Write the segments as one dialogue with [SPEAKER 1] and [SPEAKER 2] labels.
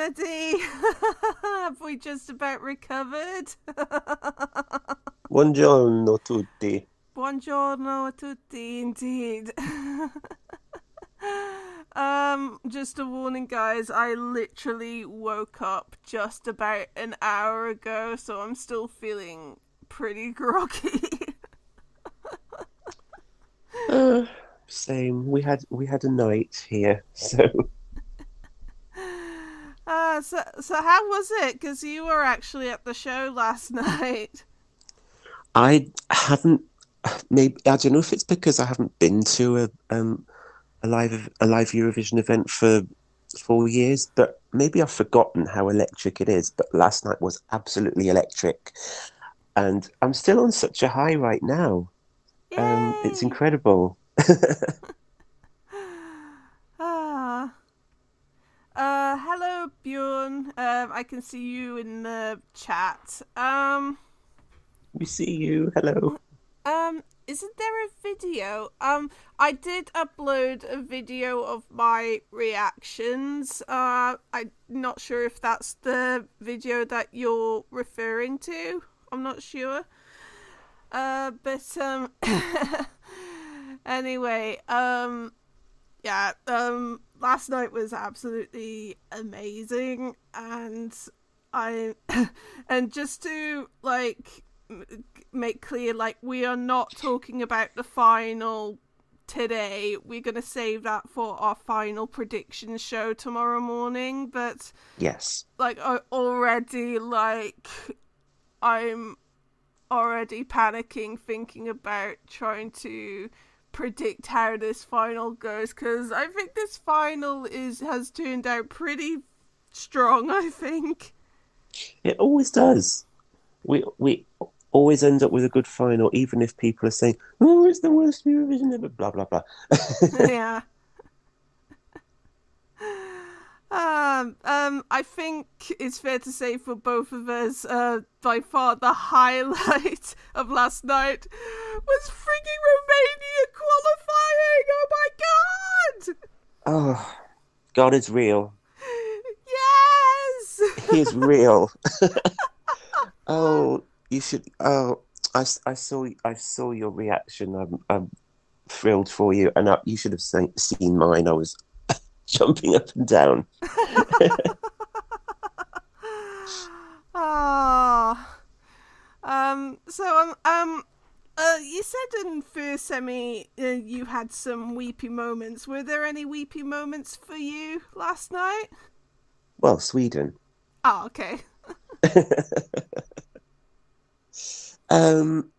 [SPEAKER 1] everybody. Have we just about recovered?
[SPEAKER 2] Buongiorno tutti.
[SPEAKER 1] Buongiorno a tutti, indeed. um, just a warning, guys. I literally woke up just about an hour ago, so I'm still feeling pretty groggy.
[SPEAKER 2] Uh, same. We had we had a night here, so
[SPEAKER 1] uh, so so how was it? Because you were actually at the show last night.
[SPEAKER 2] I haven't. Maybe I don't know if it's because I haven't been to a um a live a live Eurovision event for four years, but maybe I've forgotten how electric it is. But last night was absolutely electric, and I'm still on such a high right now. Um, it's incredible.
[SPEAKER 1] Ah. Uh, hello, Bjorn. Um, I can see you in the chat. Um,
[SPEAKER 2] we see you. Hello.
[SPEAKER 1] um, isn't there a video? Um, I did upload a video of my reactions. Uh, I'm not sure if that's the video that you're referring to. I'm not sure. Uh, but um, anyway, um, yeah, um, last night was absolutely amazing, and I, and just to like make clear, like we are not talking about the final today. We're gonna save that for our final prediction show tomorrow morning. But
[SPEAKER 2] Yes.
[SPEAKER 1] like, I already like, I'm already panicking thinking about trying to predict how this final goes because I think this final is has turned out pretty strong. I think.
[SPEAKER 2] It always does. We we always end up with a good final, even if people are saying, "Oh, it's the worst Eurovision ever." Blah blah blah.
[SPEAKER 1] yeah. Um, um, I think it's fair to say for both of us, uh, by far the highlight of last night was freaking Romania qualifying. Oh my god!
[SPEAKER 2] oh, God is real.
[SPEAKER 1] Yes!
[SPEAKER 2] He is real. oh, you should. Oh, I, I saw I saw your reaction. I'm I'm thrilled for you, and I, you should have seen, seen mine. I was jumping up and down.
[SPEAKER 1] Ah. Um. So um. Um. Uh, you said in first semi uh, you had some weepy moments. Were there any weepy moments for you last night?
[SPEAKER 2] Well, Sweden.
[SPEAKER 1] Oh, okay.
[SPEAKER 2] Um.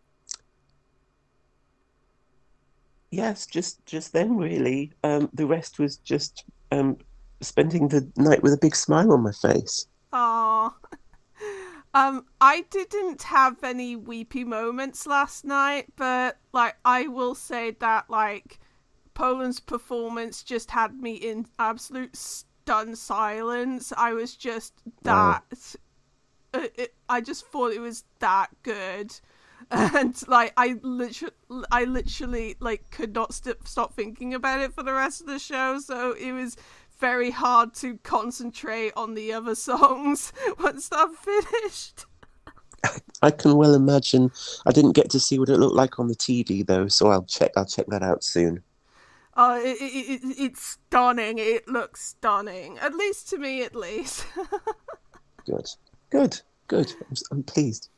[SPEAKER 2] Yes, just just then really. Um, the rest was just um spending the night with a big smile on my face.
[SPEAKER 1] Aw. Um, I didn't have any weepy moments last night, but like I will say that like Poland's performance just had me in absolute stunned silence. I was just
[SPEAKER 2] Wow.
[SPEAKER 1] that. uh, it, I just thought it was that good, and like I literally, I literally like could not st- stop thinking about it for the rest of the show. So it was very hard to concentrate on the other songs once that finished.
[SPEAKER 2] I can well imagine. I didn't get to see what it looked like on the TV though, so I'll check. I'll check that out soon.
[SPEAKER 1] Oh, it, it, it, it's stunning. It looks stunning, at least to me, at least.
[SPEAKER 2] Good, good, good. I'm, I'm pleased.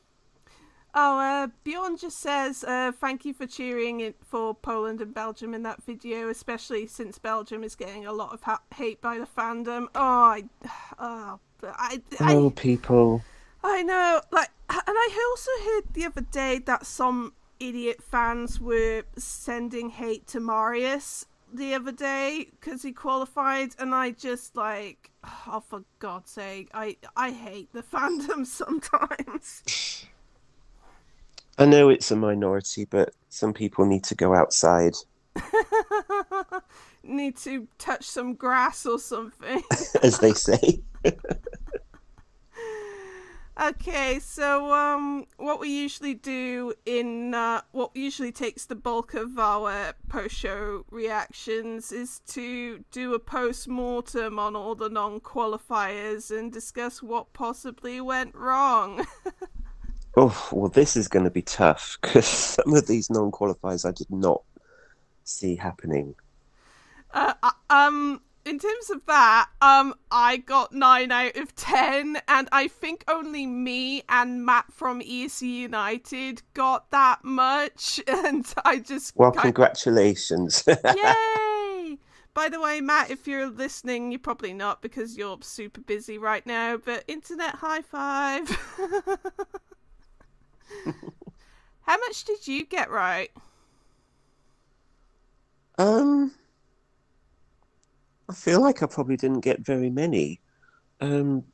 [SPEAKER 1] Oh, uh, Bjorn just says, uh, thank you for cheering it for Poland and Belgium in that video, especially since Belgium is getting a lot of ha- hate by the fandom. Oh, I, oh, but I,
[SPEAKER 2] Oh, people.
[SPEAKER 1] I know. Like, and I also heard the other day that some idiot fans were sending hate to Marius the other day because he qualified, and I just like, oh, for God's sake, I, I hate the fandom sometimes.
[SPEAKER 2] I know it's a minority, but some people need to go outside.
[SPEAKER 1] Need to touch some grass or something.
[SPEAKER 2] as they say.
[SPEAKER 1] Okay, so um, what we usually do in uh, what usually takes the bulk of our post-show reactions is to do a post-mortem on all the non-qualifiers and discuss what possibly went wrong.
[SPEAKER 2] Oh, well, this is going to be tough because some of these non qualifiers I did not see happening.
[SPEAKER 1] Uh, uh, um, in terms of that, um, I got nine out of ten, and I think only me and Matt from ESC United got that much, and I just
[SPEAKER 2] Well, congratulations.
[SPEAKER 1] Yay! By the way, Matt, if you're listening, you're probably not because you're super busy right now, but internet high five. How much did you get right?
[SPEAKER 2] um, I feel like I probably didn't get very many. Um,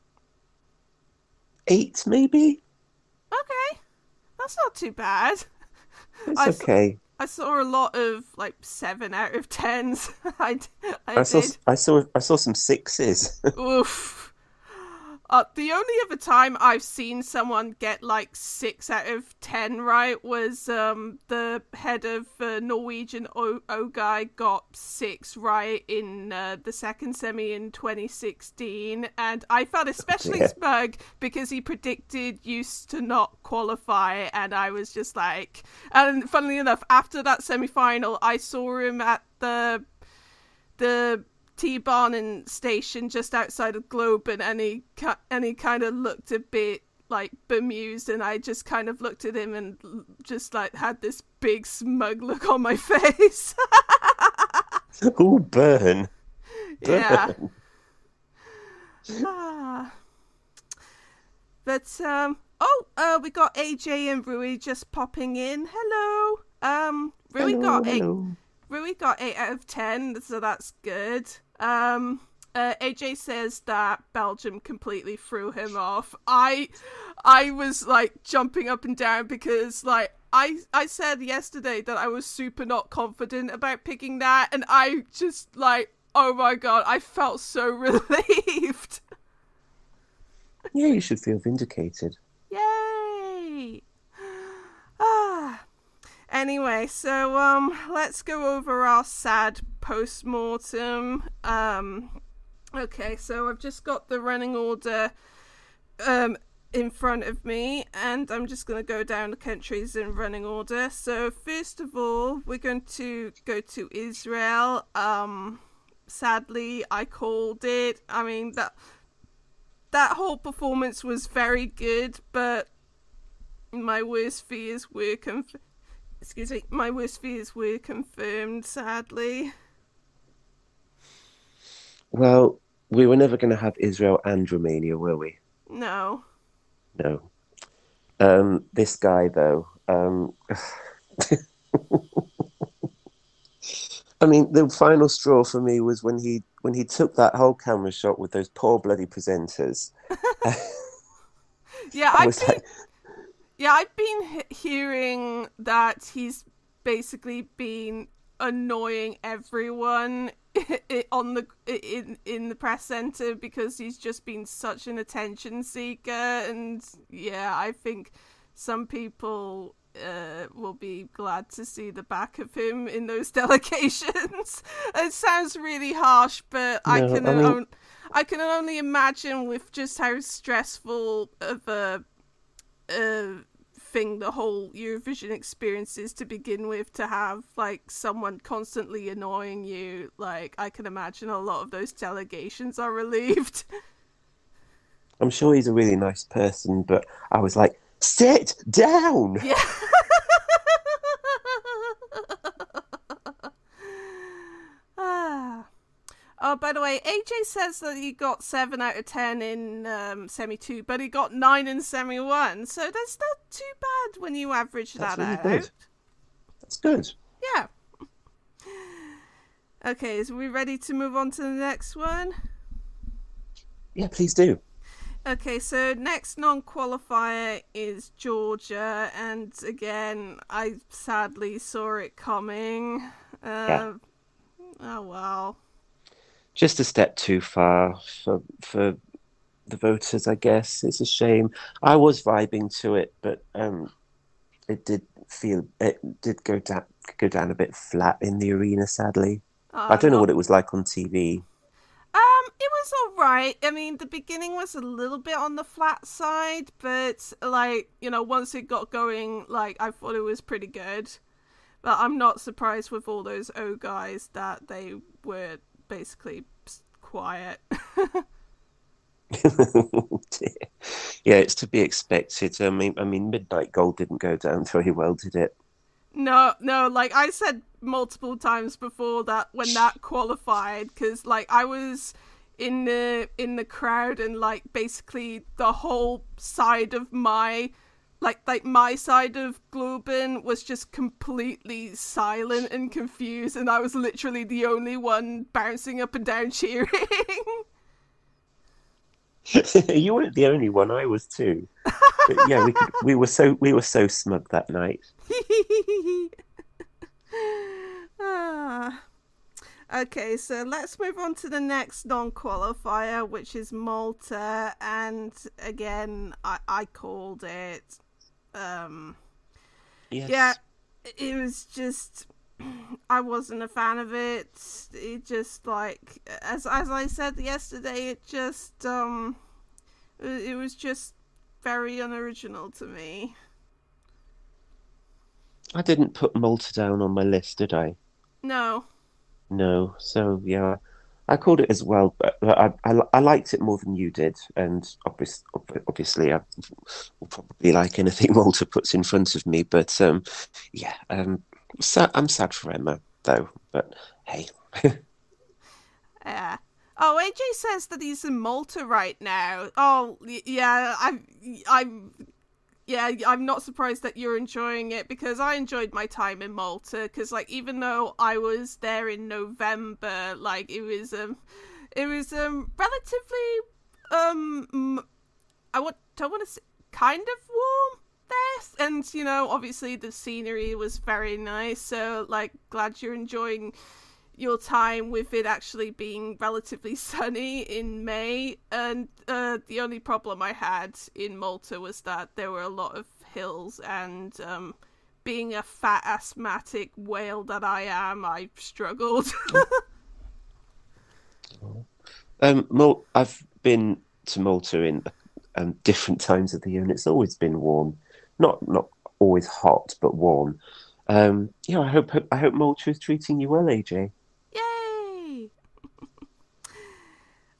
[SPEAKER 2] eight, maybe?
[SPEAKER 1] Okay, that's not too bad.
[SPEAKER 2] It's
[SPEAKER 1] I
[SPEAKER 2] okay.
[SPEAKER 1] I saw a lot of like seven out of tens. I, I,
[SPEAKER 2] I saw,
[SPEAKER 1] did.
[SPEAKER 2] I saw, I saw some sixes.
[SPEAKER 1] Oof. Uh, the only other time I've seen someone get like six out of ten right was um, the head of uh, Norwegian O, o guy got six right in uh, the second semi in 2016, and I felt especially
[SPEAKER 2] dear.
[SPEAKER 1] smug because he predicted Justs not qualify, and I was just like, and funnily enough, after that semi final, I saw him at the the Tvärbanan station just outside of Globe, and he and he kind of looked a bit like bemused, and I just kind of looked at him and just like had this big smug look on my face.
[SPEAKER 2] oh, burn.
[SPEAKER 1] yeah. Ah. But um oh uh we got AJ and Rui just popping in. Hello. Um Rui
[SPEAKER 2] Hello,
[SPEAKER 1] got eight. Rui got 8 out of 10, so that's good. Um, uh, AJ says that Belgium completely threw him off. I, I was like jumping up and down because like I I said yesterday that I was super not confident about picking that, and I just like oh my god, I felt so relieved.
[SPEAKER 2] Yeah, you should feel vindicated.
[SPEAKER 1] Yay! Anyway, so um, let's go over our sad post-mortem. Um, okay, so I've just got the running order um in front of me, and I'm just going to go down the countries in running order. So first of all, we're going to go to Israel. Um, sadly, I called it. I mean that that whole performance was very good, but my worst fears were conf- excuse me, my worst fears were confirmed. Sadly,
[SPEAKER 2] Well, we were never going to have Israel and Romania, were we?
[SPEAKER 1] no.
[SPEAKER 2] No. Um, this guy, though, um, I mean, the final straw for me was when he when he took that whole camera shot with those poor bloody presenters.
[SPEAKER 1] Yeah,
[SPEAKER 2] I
[SPEAKER 1] I've
[SPEAKER 2] was like,
[SPEAKER 1] yeah, I've been he- hearing that he's basically been annoying everyone on the in in the press center because he's just been such an attention seeker and yeah i think some people uh, will be glad to see the back of him in those delegations. It sounds really harsh but i can
[SPEAKER 2] I mean-
[SPEAKER 1] on- I can only imagine with just how stressful of a uh, thing the whole Eurovision experience is to begin with to have like someone constantly annoying you. Like I can imagine a lot of those delegations are relieved.
[SPEAKER 2] I'm sure he's a really nice person, but I was like, sit down.
[SPEAKER 1] yeah. ah. Oh, by the way, AJ says that he got seven out of ten in um, semi two, but he got nine in semi one. So that's not too bad when you average
[SPEAKER 2] That's
[SPEAKER 1] that
[SPEAKER 2] really
[SPEAKER 1] out.
[SPEAKER 2] good. That's good.
[SPEAKER 1] Yeah. Okay, so we ready to move on to the next one?
[SPEAKER 2] Yeah, please do.
[SPEAKER 1] Okay, so next non qualifier is Georgia, and again, I sadly saw it coming. Uh,
[SPEAKER 2] Yeah.
[SPEAKER 1] Oh well.
[SPEAKER 2] Just a step too far for for the voters. I guess it's a shame. I was vibing to it, but um, it did feel it did go down go down a bit flat in the arena. Sadly, uh, I don't know what it was like on TV.
[SPEAKER 1] Um, it was all right. I mean, the beginning was a little bit on the flat side, but like you know, once it got going, like I thought it was pretty good. But I'm not surprised with all those O guys that they were basically quiet.
[SPEAKER 2] yeah, it's to be expected. I mean, I mean, Midnight Gold didn't go down very well, did it?
[SPEAKER 1] No, no. Like I said multiple times before that when that qualified, because like I was in the in the crowd and like basically the whole side of my like like my side of Globen was just completely silent and confused and I was literally the only one bouncing up and down cheering.
[SPEAKER 2] you weren't the only one. I was too. But yeah, we could, we were so we were so smug that night.
[SPEAKER 1] ah. Okay, so let's move on to the next non-qualifier, which is Malta, and again, I, I called it. Um, yes. Yeah, it was just I wasn't a fan of it. It just like as as I said yesterday, it just um it was just very unoriginal to me.
[SPEAKER 2] I didn't put Malta down on my list, did I?
[SPEAKER 1] No.
[SPEAKER 2] No. So yeah, I called it as well, but I, I, I liked it more than you did, and obviously, obviously, I will probably like anything Malta puts in front of me. But um, yeah, um, I'm sad for Emma though. But hey.
[SPEAKER 1] yeah. Oh, AJ says that he's in Malta right now. Oh, yeah, I'm, I'm, yeah, I'm not surprised that you're enjoying it because I enjoyed my time in Malta. Because, like, even though I was there in November, like, it was um, it was um relatively um, I want, I want to say, kind of warm there, and you know, obviously the scenery was very nice. So, like, glad you're enjoying your time with it actually being relatively sunny in May. And uh, the only problem I had in Malta was that there were a lot of hills, and um, being a fat asthmatic whale that I am, I struggled.
[SPEAKER 2] um, Mal- I've been to Malta in um, different times of the year, and it's always been warm. Not not always hot, but warm. Um, yeah, I hope I hope Malta is treating you well, AJ.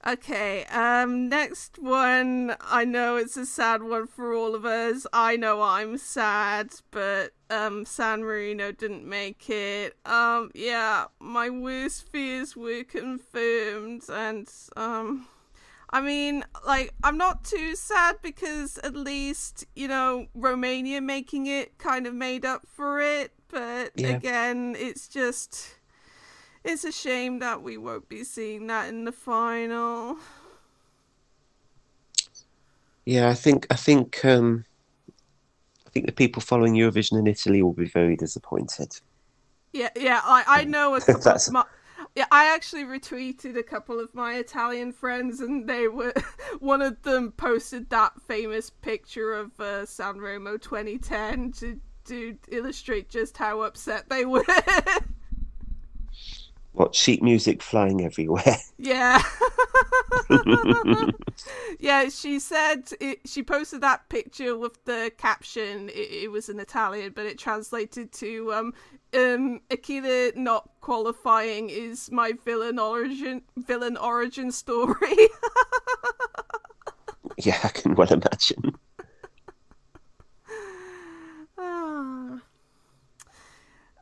[SPEAKER 1] Okay, um, next one. I know it's a sad one for all of us. I know I'm sad, but um, San Marino didn't make it. Um, yeah, my worst fears were confirmed, and um, I mean, like, I'm not too sad because at least you know Romania making it kind of made up for it. But yeah. again, it's just it's a shame that we won't be seeing that in the final.
[SPEAKER 2] Yeah, I think I think um, I think the people following Eurovision in Italy will be very disappointed.
[SPEAKER 1] Yeah, yeah, I I know a couple of my, yeah, I actually retweeted a couple of my Italian friends, and they were one of them posted that famous picture of uh, Sanremo 2010 to to illustrate just how upset they were.
[SPEAKER 2] what sheet music flying everywhere.
[SPEAKER 1] Yeah. yeah, she said it, she posted that picture with the caption. It, it, was in Italian, but it translated to um, um, Achille not qualifying is my villain origin villain origin story.
[SPEAKER 2] yeah, I can well imagine.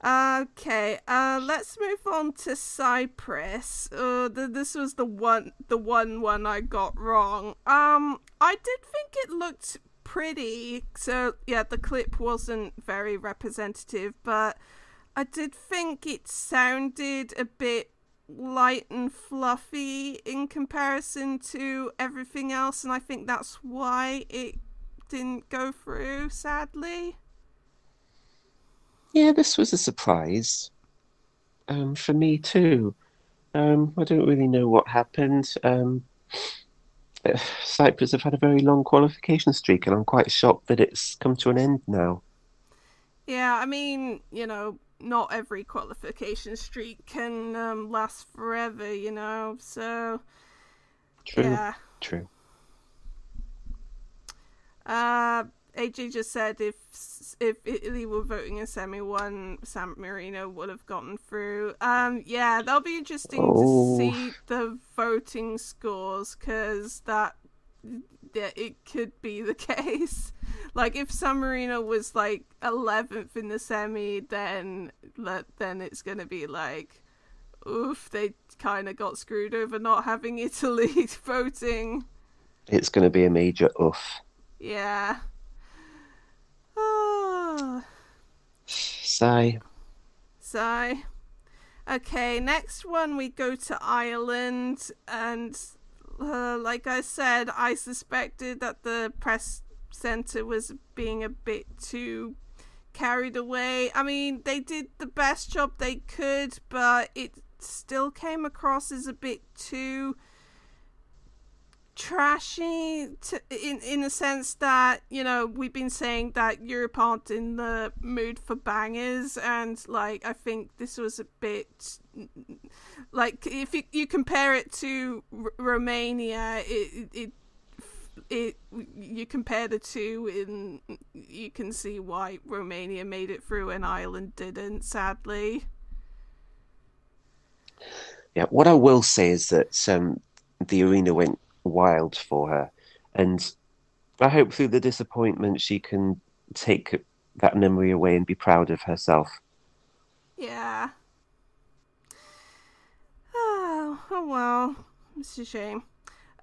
[SPEAKER 1] Okay, uh, let's move on to Cyprus. Uh, th- this was the one, the one one I got wrong. Um, I did think it looked pretty. So yeah, the clip wasn't very representative, but I did think it sounded a bit light and fluffy in comparison to everything else, and I think that's why it didn't go through. Sadly.
[SPEAKER 2] Yeah, this was a surprise um, for me too. Um, I don't really know what happened. Um, Cyprus have had a very long qualification streak, and I'm quite shocked that it's come to an end now.
[SPEAKER 1] Yeah, I mean, you know, not every qualification streak can um, last forever, you know. So,
[SPEAKER 2] True.
[SPEAKER 1] yeah.
[SPEAKER 2] True.
[SPEAKER 1] Uh, AJ just said if if Italy were voting in semi one, San Marino would have gotten through. Um, yeah, that'll be interesting
[SPEAKER 2] Oh.
[SPEAKER 1] to see the voting scores because that yeah, it could be the case. Like if San Marino was like eleventh in the semi, then then it's gonna be like, oof, they kind of got screwed over not having Italy voting.
[SPEAKER 2] It's going to be a major oof.
[SPEAKER 1] Yeah. Ah.
[SPEAKER 2] Sigh.
[SPEAKER 1] Sigh. Okay, next one we go to Ireland, and uh, like I said, I suspected that the press centre was being a bit too carried away. I mean, they did the best job they could, but it still came across as a bit too trashy to, in in a sense that you know we've been saying that Europe aren't in the mood for bangers and like I think this was a bit like if you, you compare it to R- Romania it, it it you compare the two and you can see why Romania made it through and Ireland didn't sadly.
[SPEAKER 2] Yeah, what I will say is that um, the arena went wild for her, and I hope through the disappointment she can take that memory away and be proud of herself.
[SPEAKER 1] Yeah. Oh, oh well. It's a shame.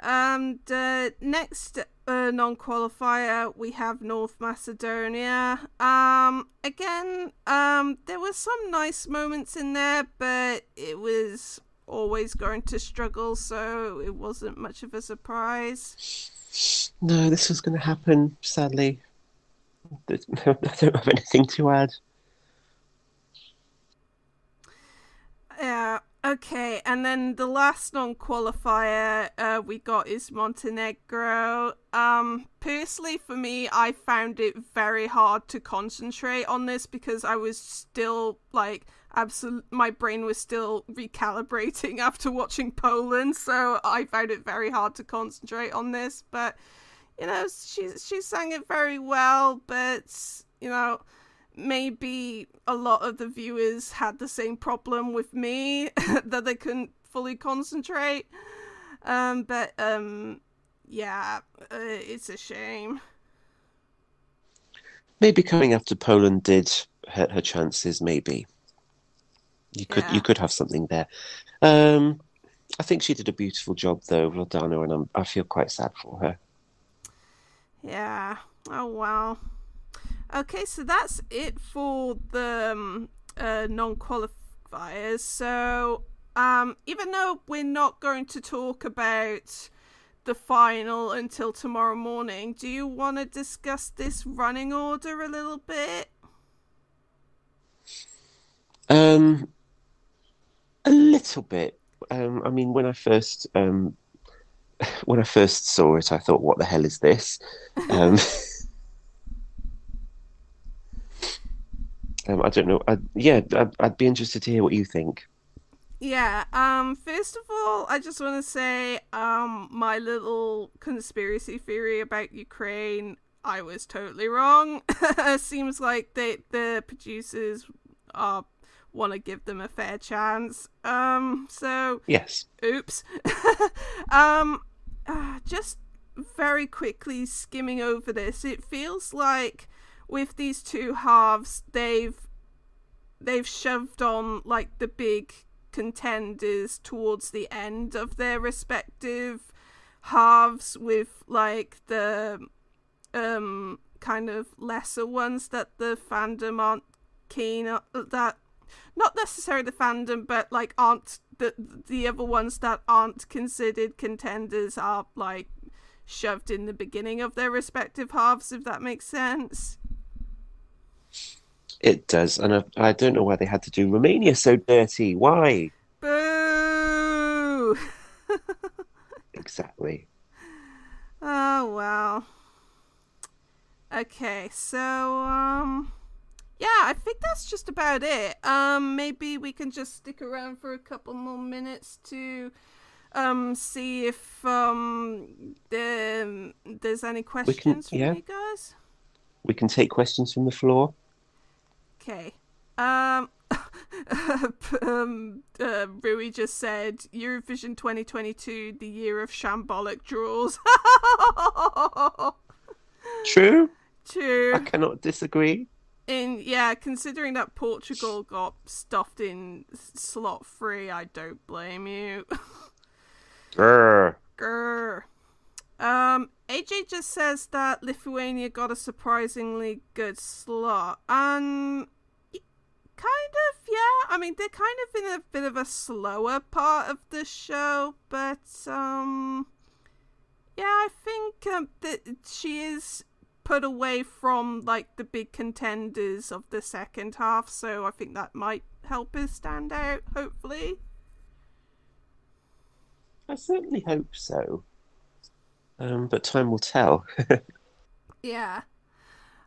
[SPEAKER 1] Um, the next uh, non-qualifier we have North Macedonia. Um, again, um, there were some nice moments in there, but it was always going to struggle, so it wasn't much of a surprise.
[SPEAKER 2] No, this was going to happen, sadly. I don't have anything to add.
[SPEAKER 1] Yeah. Okay, and then the last non-qualifier uh, we got is Montenegro. Um, personally, for me, I found it very hard to concentrate on this because I was still like absolute. My brain was still recalibrating after watching Poland, so I found it very hard to concentrate on this. But you know, she she sang it very well, but you know maybe a lot of the viewers had the same problem with me that they couldn't fully concentrate. Um, but um, yeah, uh, it's a shame.
[SPEAKER 2] Maybe coming after Poland did hurt her chances. Maybe you could
[SPEAKER 1] Yeah.
[SPEAKER 2] you could have something there. Um, I think she did a beautiful job though, Vladana, and I'm, I feel quite sad for her.
[SPEAKER 1] Yeah. Oh wow. Okay, so that's it for the um, uh, non-qualifiers. So, um, even though we're not going to talk about the final until tomorrow morning, do you want to discuss this running order a little bit?
[SPEAKER 2] Um, a little bit. Um, I mean, when I first um, when I first saw it, I thought, "What the hell is this?" Um, um, I don't know. I, yeah, I'd, I'd be interested to hear what you think.
[SPEAKER 1] Yeah, um first of all, I just want to say um my little conspiracy theory about Ukraine, I was totally wrong. Seems like they the producers uh want to give them a fair chance. Um so
[SPEAKER 2] Yes.
[SPEAKER 1] oops. um uh, just very quickly skimming over this, it feels like with these two halves they've they've shoved on like the big contenders towards the end of their respective halves with like the um kind of lesser ones that the fandom aren't keen on that not necessarily the fandom but like aren't the the other ones that aren't considered contenders are like shoved in the beginning of their respective halves if that makes sense
[SPEAKER 2] It does, and I, I don't know why they had to do Romania so dirty. Why?
[SPEAKER 1] boo
[SPEAKER 2] Exactly.
[SPEAKER 1] Oh well. Okay, so um yeah, I think that's just about it. Um maybe we can just stick around for a couple more minutes to um see if um there, there's any questions
[SPEAKER 2] yeah.
[SPEAKER 1] from you guys.
[SPEAKER 2] We can take questions from the floor.
[SPEAKER 1] Okay. Um um, uh, Rui just said Eurovision 2022, the year of shambolic draws.
[SPEAKER 2] True.
[SPEAKER 1] True.
[SPEAKER 2] I cannot disagree.
[SPEAKER 1] In yeah, considering that Portugal got stuffed in slot three, I don't blame you.
[SPEAKER 2] Grr.
[SPEAKER 1] Grr. Um, AJ just says that Lithuania got a surprisingly good slot. And kind of, yeah. I mean, they're kind of in a bit of a slower part of the show, but um, yeah, I think um, that she is put away from like the big contenders of the second half, so I think that might help us stand out. Hopefully,
[SPEAKER 2] I certainly hope so. Um, but time will tell.
[SPEAKER 1] yeah.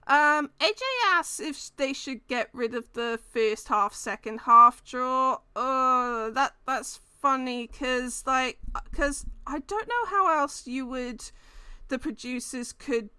[SPEAKER 1] Um, AJ asks if they should get rid of the first half, second half draw. Uh, that that's funny because like because I don't know how else you would the producers could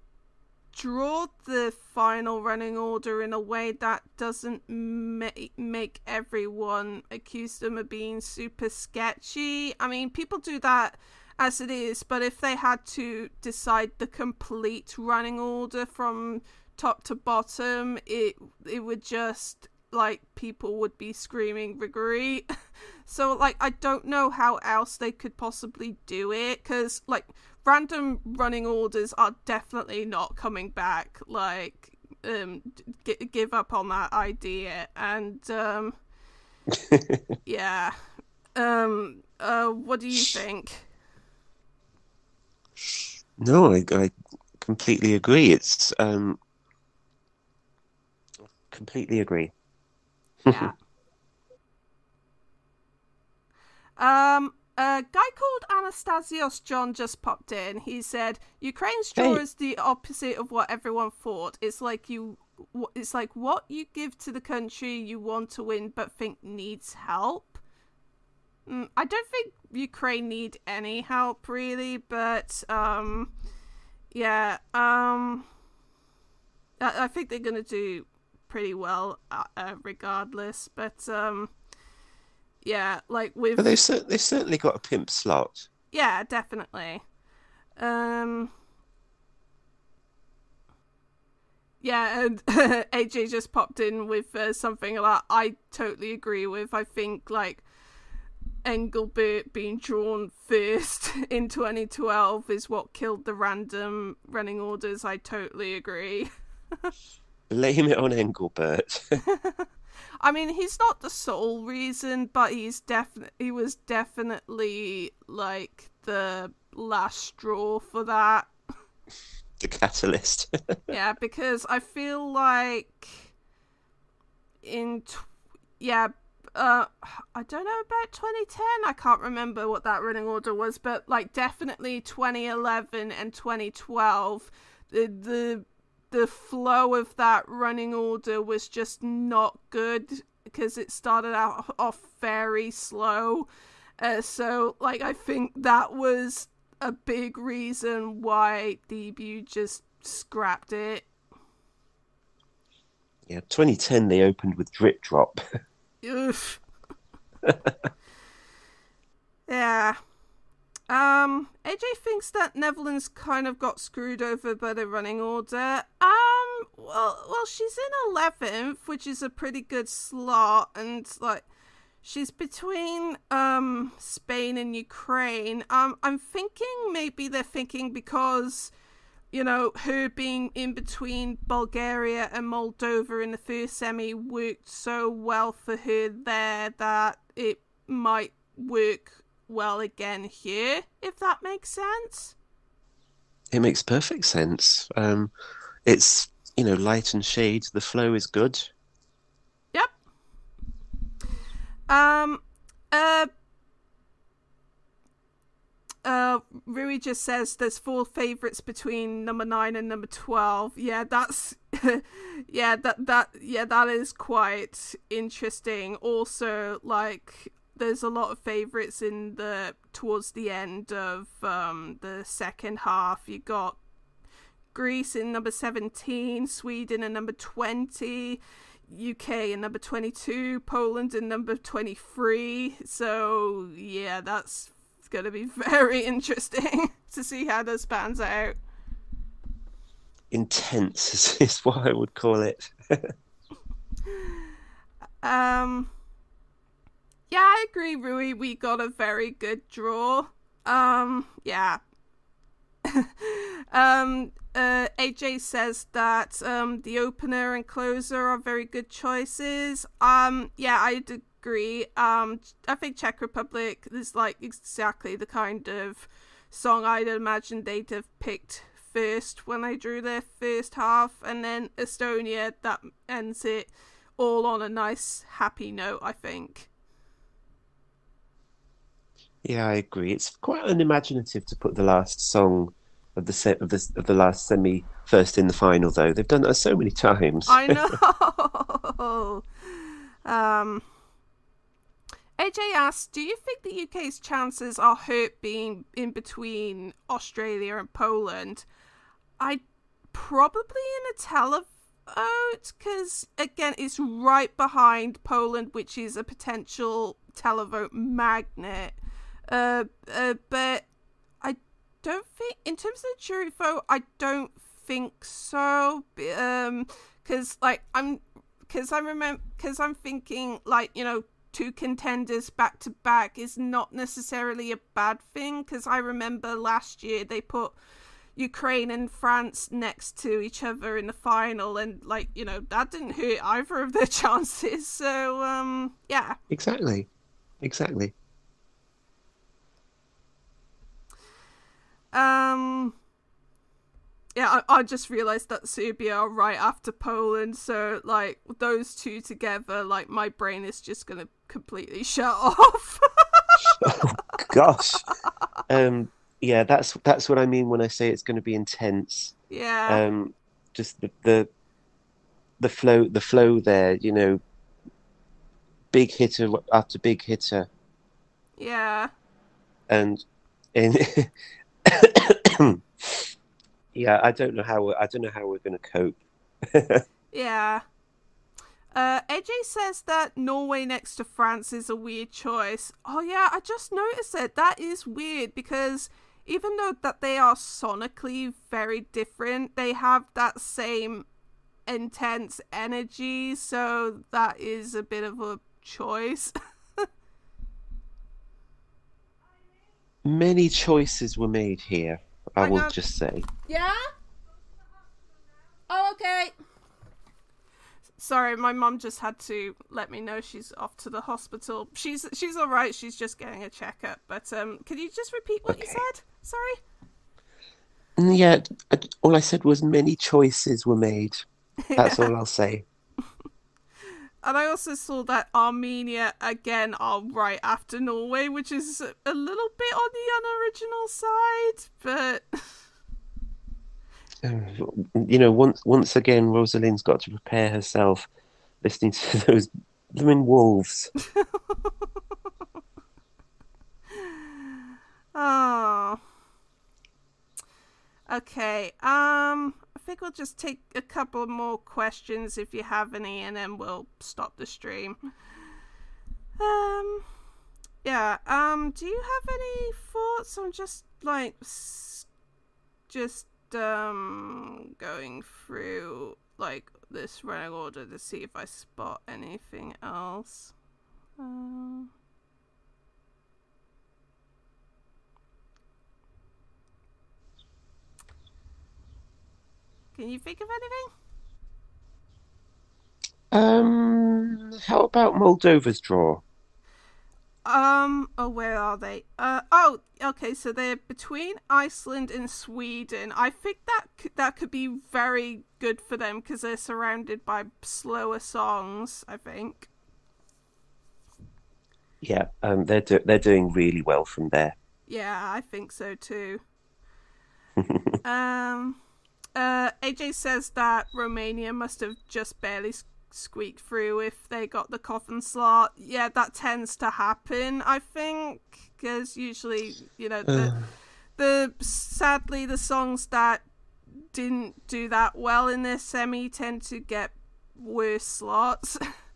[SPEAKER 1] draw the final running order in a way that doesn't ma- make everyone accuse them of being super sketchy. I mean, people do that as it is, but if they had to decide the complete running order from top to bottom, it it would just like people would be screaming riggery. so like I don't know how else they could possibly do it cuz like random running orders are definitely not coming back. Like um g- give up on that idea. And um yeah. Um uh what do you think?
[SPEAKER 2] No I, I completely agree. It's um completely agree
[SPEAKER 1] yeah. um, a guy called Anastasios John just popped in. He said Ukraine's draw
[SPEAKER 2] Hey.
[SPEAKER 1] is the opposite of what everyone thought. It's like you, it's like what you give to the country you want to win but think needs help. Mm, I don't think Ukraine need any help really, but um, yeah, um, I, I think they're gonna do pretty well uh, uh, regardless. But um, yeah, like with
[SPEAKER 2] But they cer- they certainly got a pimp slot.
[SPEAKER 1] yeah, definitely. Um, yeah, and AJ just popped in with uh, something that I totally agree with. I think like Engelbert being drawn first in 2012 is what killed the random running orders. I totally agree.
[SPEAKER 2] Blame it on Engelbert.
[SPEAKER 1] I mean, he's not the sole reason, but he's definitely he was definitely like the last straw for that.
[SPEAKER 2] the catalyst.
[SPEAKER 1] yeah, because I feel like in tw- yeah, uh, I don't know about 2010. I can't remember what that running order was, but like definitely 2011 and 2012, the the the flow of that running order was just not good because it started out off very slow. Uh, so like I think that was a big reason why the EBU just scrapped it.
[SPEAKER 2] yeah, 2010 they opened with Drip Drop.
[SPEAKER 1] Oof. yeah. Um, AJ thinks that Netherlands kind of got screwed over by the running order. Um, well, well, she's in eleventh, which is a pretty good slot, and like, she's between um Spain and Ukraine. Um, I'm thinking maybe they're thinking because you know, her being in between Bulgaria and Moldova in the first semi worked so well for her there that it might work well again here, if that makes sense.
[SPEAKER 2] It makes perfect sense. Um, it's you know light and shade. The flow is good.
[SPEAKER 1] Yep. Um. Uh. uh, Rui just says there's four favorites between number nine and number twelve. Yeah, that's yeah that that yeah that is quite interesting. Also, like there's a lot of favorites in the towards the end of um, the second half. You got Greece in number seventeen, Sweden in number twenty. UK in number 22, Poland in number 23. So, yeah, that's going to be very interesting to see how this pans out.
[SPEAKER 2] Intense is what I would call it.
[SPEAKER 1] um, yeah, I agree, Rui. We got a very good draw. Um, yeah. um, uh, AJ says that um, the opener and closer are very good choices. Um, yeah, I'd agree. Um, I think Czech Republic is like exactly the kind of song I'd imagine they'd have picked first when they drew their first half, and then Estonia that ends it all on a nice happy note. I think.
[SPEAKER 2] Yeah, I agree. It's quite unimaginative to put the last song of the set of the of the last semi first in the final, though. They've done that so many times.
[SPEAKER 1] I know. um, AJ asks, "Do you think the UK's chances are hurt being in between Australia and Poland?" I probably in a televote because again, it's right behind Poland, which is a potential televote magnet. Uh, uh, but I don't think, in terms of the jury vote, I don't think so. Um, because like I'm, because I remember, because I'm thinking like you know two contenders back to back is not necessarily a bad thing because I remember last year they put Ukraine and France next to each other in the final and like you know that didn't hurt either of their chances. So um yeah.
[SPEAKER 2] Exactly. Exactly
[SPEAKER 1] um yeah, I, I just realized that Serbia are right after Poland, so like those two together, like my brain is just gonna completely shut off.
[SPEAKER 2] oh, gosh, um, yeah, that's that's what I mean when I say it's going to be intense.
[SPEAKER 1] Yeah.
[SPEAKER 2] Um, just the, the the flow, the flow there, you know, big hitter after big hitter.
[SPEAKER 1] Yeah.
[SPEAKER 2] And in yeah, I don't know how I don't know how we're going to cope.
[SPEAKER 1] yeah. Uh, AJ says that Norway next to France is a weird choice. Oh yeah, I just noticed it. That is weird because even though that they are sonically very different, they have that same intense energy. So that is a bit of a choice.
[SPEAKER 2] Many choices were made here. I Hang will on. just say.
[SPEAKER 1] Yeah. Oh, okay. Sorry, my mum just had to let me know she's off to the hospital. She's she's all right. She's just getting a checkup. But um, could you just repeat what okay. you said? Sorry.
[SPEAKER 2] Mm, yeah, all I said was many choices were made. That's all I'll say.
[SPEAKER 1] And I also saw that Armenia again are right after Norway, which is a little bit on the unoriginal side,
[SPEAKER 2] but you know, once once again, Rosalind's got to prepare herself listening to those blooming wolves.
[SPEAKER 1] oh. Okay. Um think we'll just take a couple more questions if you have any, and then we'll stop the stream. Um, yeah. Um, do you have any thoughts on just like just um going through like this running order to see if I spot anything else? Uh... Can you think of anything?
[SPEAKER 2] Um, how about Moldova's draw?
[SPEAKER 1] Um, oh, where are they? Uh, oh, okay, so they're between Iceland and Sweden. I think that that could be very good for them because they're surrounded by slower songs. I think.
[SPEAKER 2] Yeah, um, they're do- they're doing really well from there.
[SPEAKER 1] Yeah, I think so too. um, uh, AJ says that Romania must have just barely squeaked through if they got the coffin slot. Yeah, that tends to happen, I think, because usually, you know, the, the sadly the songs that didn't do that well in this semi tend to get worse slots.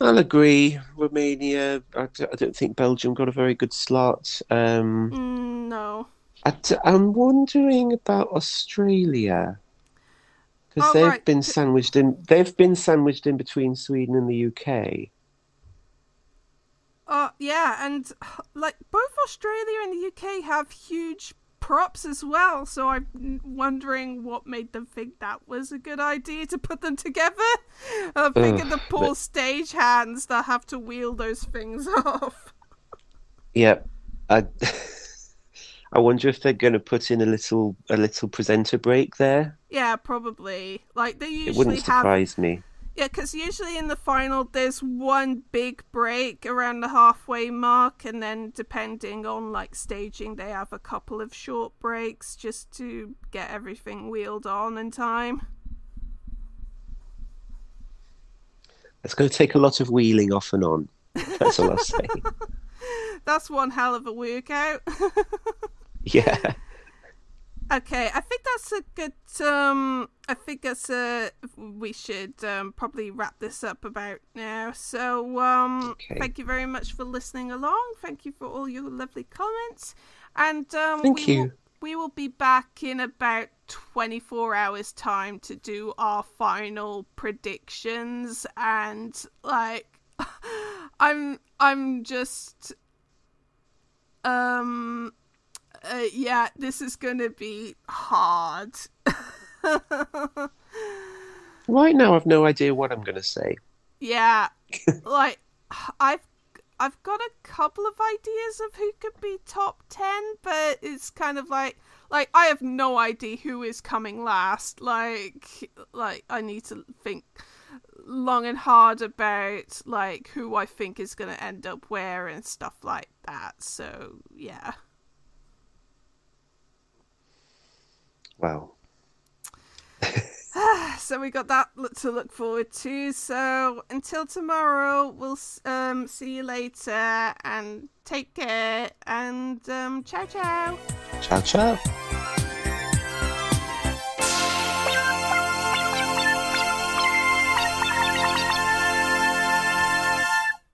[SPEAKER 2] I'll agree. Romania. I, I, don't think Belgium got a very good slot. Um,
[SPEAKER 1] mm, no.
[SPEAKER 2] I, am wondering about Australia because oh, they've right. been sandwiched in. They've been sandwiched in between Sweden and the UK.
[SPEAKER 1] Uh, yeah, and like both Australia and the UK have huge props as well, so I'm wondering what made them think that was a good idea to put them together. I'm thinking the poor but... stage hands that have to wheel those things off.
[SPEAKER 2] Yeah, I. I wonder if they're going to put in a little a little presenter break there.
[SPEAKER 1] Yeah, probably. Like they usually
[SPEAKER 2] it wouldn't surprise
[SPEAKER 1] have...
[SPEAKER 2] me.
[SPEAKER 1] Yeah, because usually in the final there's one big break around the halfway mark, and then depending on like staging, they have a couple of short breaks just to get everything wheeled on in time.
[SPEAKER 2] It's going to take a lot of wheeling off and on. That's all I'll say.
[SPEAKER 1] That's one hell of a workout.
[SPEAKER 2] yeah.
[SPEAKER 1] Okay, I think that's a good. Um, I think that's a. We should um, probably wrap this up about now. So, um, okay. thank you very much for listening along. Thank you for all your lovely comments, and um,
[SPEAKER 2] thank
[SPEAKER 1] we
[SPEAKER 2] you.
[SPEAKER 1] Will, we will be back in about twenty four hours' time to do our final predictions, and like, I'm I'm just um uh, yeah, this is going to be hard.
[SPEAKER 2] right now, I've no idea what I'm going to say.
[SPEAKER 1] Yeah, like I've I've got a couple of ideas of who could be top ten, but it's kind of like like I have no idea who is coming last. Like like I need to think long and hard about like who I think is going to end up where and stuff like that. So yeah.
[SPEAKER 2] Wow.
[SPEAKER 1] so we got that to look forward to. So until tomorrow, we'll um, see you later and take care and um, ciao ciao.
[SPEAKER 2] Ciao ciao.